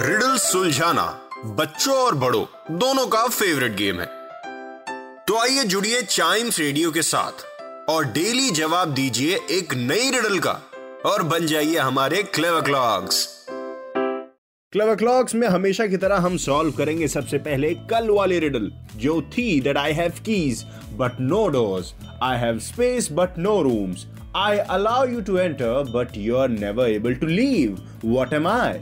Riddle सुलझाना बच्चों और बड़ों, दोनों का फेवरेट गेम है। तो आइए जुड़िए चाइम्स रेडियो के साथ और डेली जवाब दीजिए एक नई रिडल का और बन जाइए हमारे क्लेवर क्लॉक्स क्लेवर क्लॉक्स में हमेशा की तरह हम सॉल्व करेंगे सबसे पहले कल वाली रिडल जो थी that I have keys but no doors I have space but no rooms I allow you to enter but you are never able to leave what am I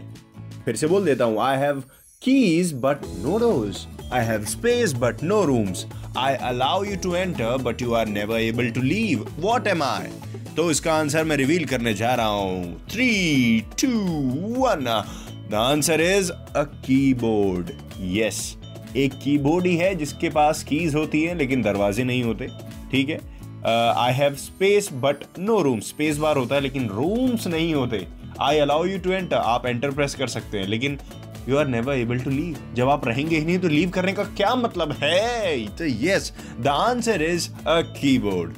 फिर से बोल देता हूँ I have keys but no doors I have space but no rooms I allow you to enter but you are never able to leave what am I तो इसका answer मैं reveal करने जा रहा हूँ। Three two one the answer is a keyboard yes एक keyboard ही है जिसके पास कीज होती है, लेकिन दरवाजे नहीं होते। ठीक है? I have space but no room space bar होता है, लेकिन रूम्स नहीं होते। I allow you to enter आप एंटर प्रेस कर सकते हैं, लेकिन you are never able to leave जब आप रहेंगे ही नहीं तो लीव करने का क्या मतलब है? तो yes the answer is a keyboard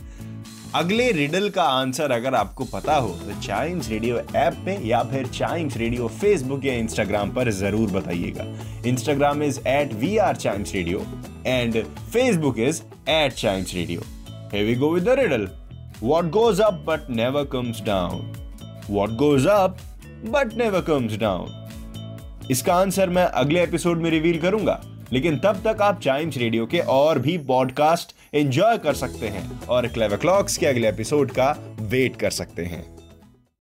अगले रिडल का आंसर अगर आपको पता हो तो चाइम्स रेडियो ऐप पे या फिर चाइम्स रेडियो फेसबुक या इंस्टाग्राम पर ज़रूर बताइएगा। Instagram is at we are Chimes radio and Facebook is at Chimes radio Here we go with the riddle. What goes up but never comes down? What goes up but never comes down? इसका answer मैं अगले episode में reveal करूँगा, लेकिन तब तक आप Chimes radio के और भी पॉडकास्ट एंजॉय कर सकते हैं और क्लेवर क्लॉक्स के अगले एपिसोड का वेट कर सकते हैं